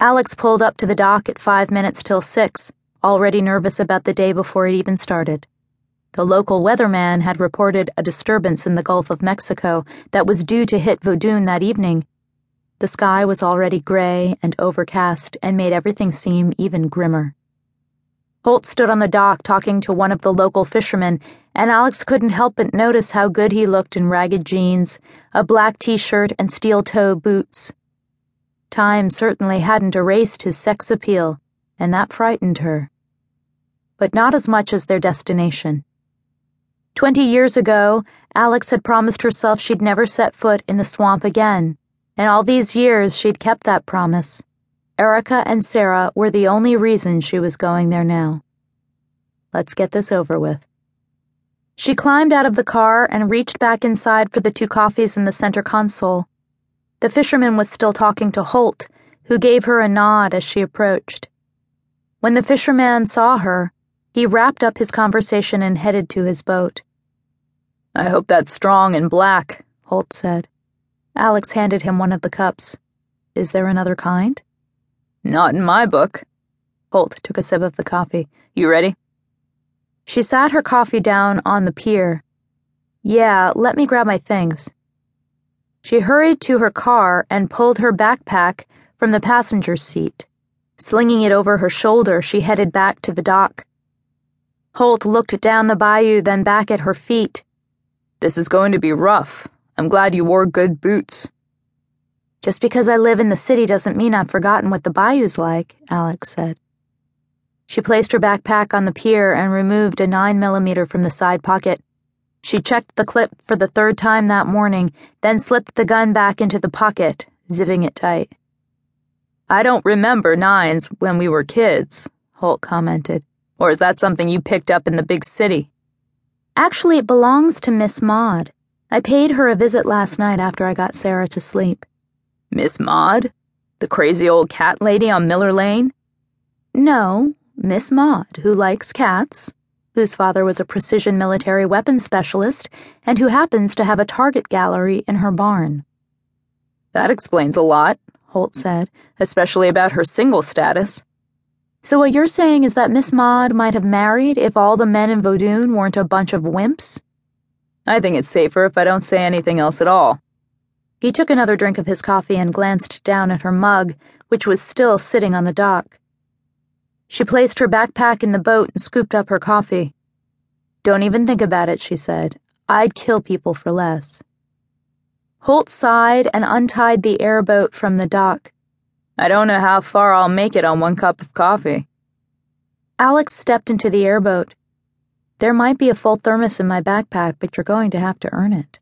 Alex pulled up to the dock at five minutes till six, already nervous about the day before it even started. The local weatherman had reported a disturbance in the Gulf of Mexico that was due to hit Vodun that evening. The sky was already gray and overcast and made everything seem even grimmer. Holt stood on the dock talking to one of the local fishermen, and Alex couldn't help but notice how good he looked in ragged jeans, a black t shirt, and steel toe boots. Time certainly hadn't erased his sex appeal, and that frightened her. But not as much as their destination. Twenty years ago, Alex had promised herself she'd never set foot in the swamp again, and all these years she'd kept that promise. Erica and Sarah were the only reason she was going there now. Let's get this over with. She climbed out of the car and reached back inside for the two coffees in the center console. The fisherman was still talking to Holt, who gave her a nod as she approached. When the fisherman saw her, he wrapped up his conversation and headed to his boat. I hope that's strong and black, Holt said. Alex handed him one of the cups. Is there another kind? Not in my book. Holt took a sip of the coffee. You ready? She sat her coffee down on the pier. Yeah, let me grab my things. She hurried to her car and pulled her backpack from the passenger seat. Slinging it over her shoulder, she headed back to the dock. Holt looked down the bayou, then back at her feet. This is going to be rough. I'm glad you wore good boots. Just because I live in the city doesn't mean I've forgotten what the bayou's like, Alex said. She placed her backpack on the pier and removed a 9 millimeter from the side pocket. She checked the clip for the third time that morning, then slipped the gun back into the pocket, zipping it tight. I don't remember nines when we were kids, Holt commented. Or is that something you picked up in the big city? Actually, it belongs to Miss Maud. I paid her a visit last night after I got Sarah to sleep. Miss Maud? The crazy old cat lady on Miller Lane? No, Miss Maud, who likes cats, whose father was a precision military weapons specialist, and who happens to have a target gallery in her barn. That explains a lot, Holt said, especially about her single status. So what you're saying is that Miss Maud might have married if all the men in Vodun weren't a bunch of wimps? I think it's safer if I don't say anything else at all. He took another drink of his coffee and glanced down at her mug, which was still sitting on the dock. She placed her backpack in the boat and scooped up her coffee. Don't even think about it, she said. I'd kill people for less. Holt sighed and untied the airboat from the dock. I don't know how far I'll make it on one cup of coffee. Alex stepped into the airboat. There might be a full thermos in my backpack, but you're going to have to earn it.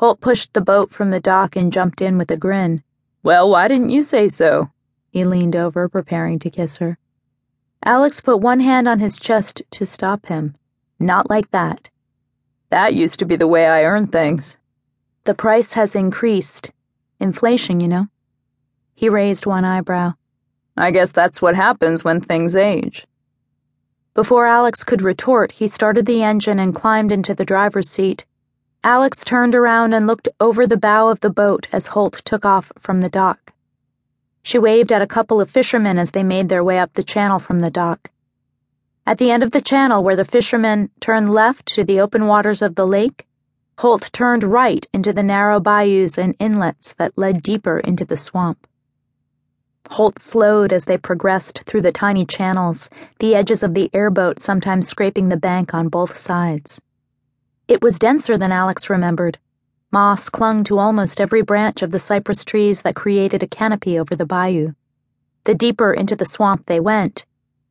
Holt pushed the boat from the dock and jumped in with a grin. Well, why didn't you say so? He leaned over, preparing to kiss her. Alex put one hand on his chest to stop him. Not like that. That used to be the way I earned things. The price has increased. Inflation, you know. He raised one eyebrow. I guess that's what happens when things age. Before Alex could retort, he started the engine and climbed into the driver's seat. Alex turned around and looked over the bow of the boat as Holt took off from the dock. She waved at a couple of fishermen as they made their way up the channel from the dock. At the end of the channel, where the fishermen turned left to the open waters of the lake, Holt turned right into the narrow bayous and inlets that led deeper into the swamp. Holt slowed as they progressed through the tiny channels, the edges of the airboat sometimes scraping the bank on both sides. It was denser than Alex remembered. Moss clung to almost every branch of the cypress trees that created a canopy over the bayou. The deeper into the swamp they went,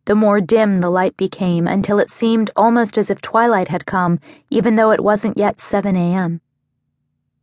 the more dim the light became until it seemed almost as if twilight had come, even though it wasn't yet 7 a.m.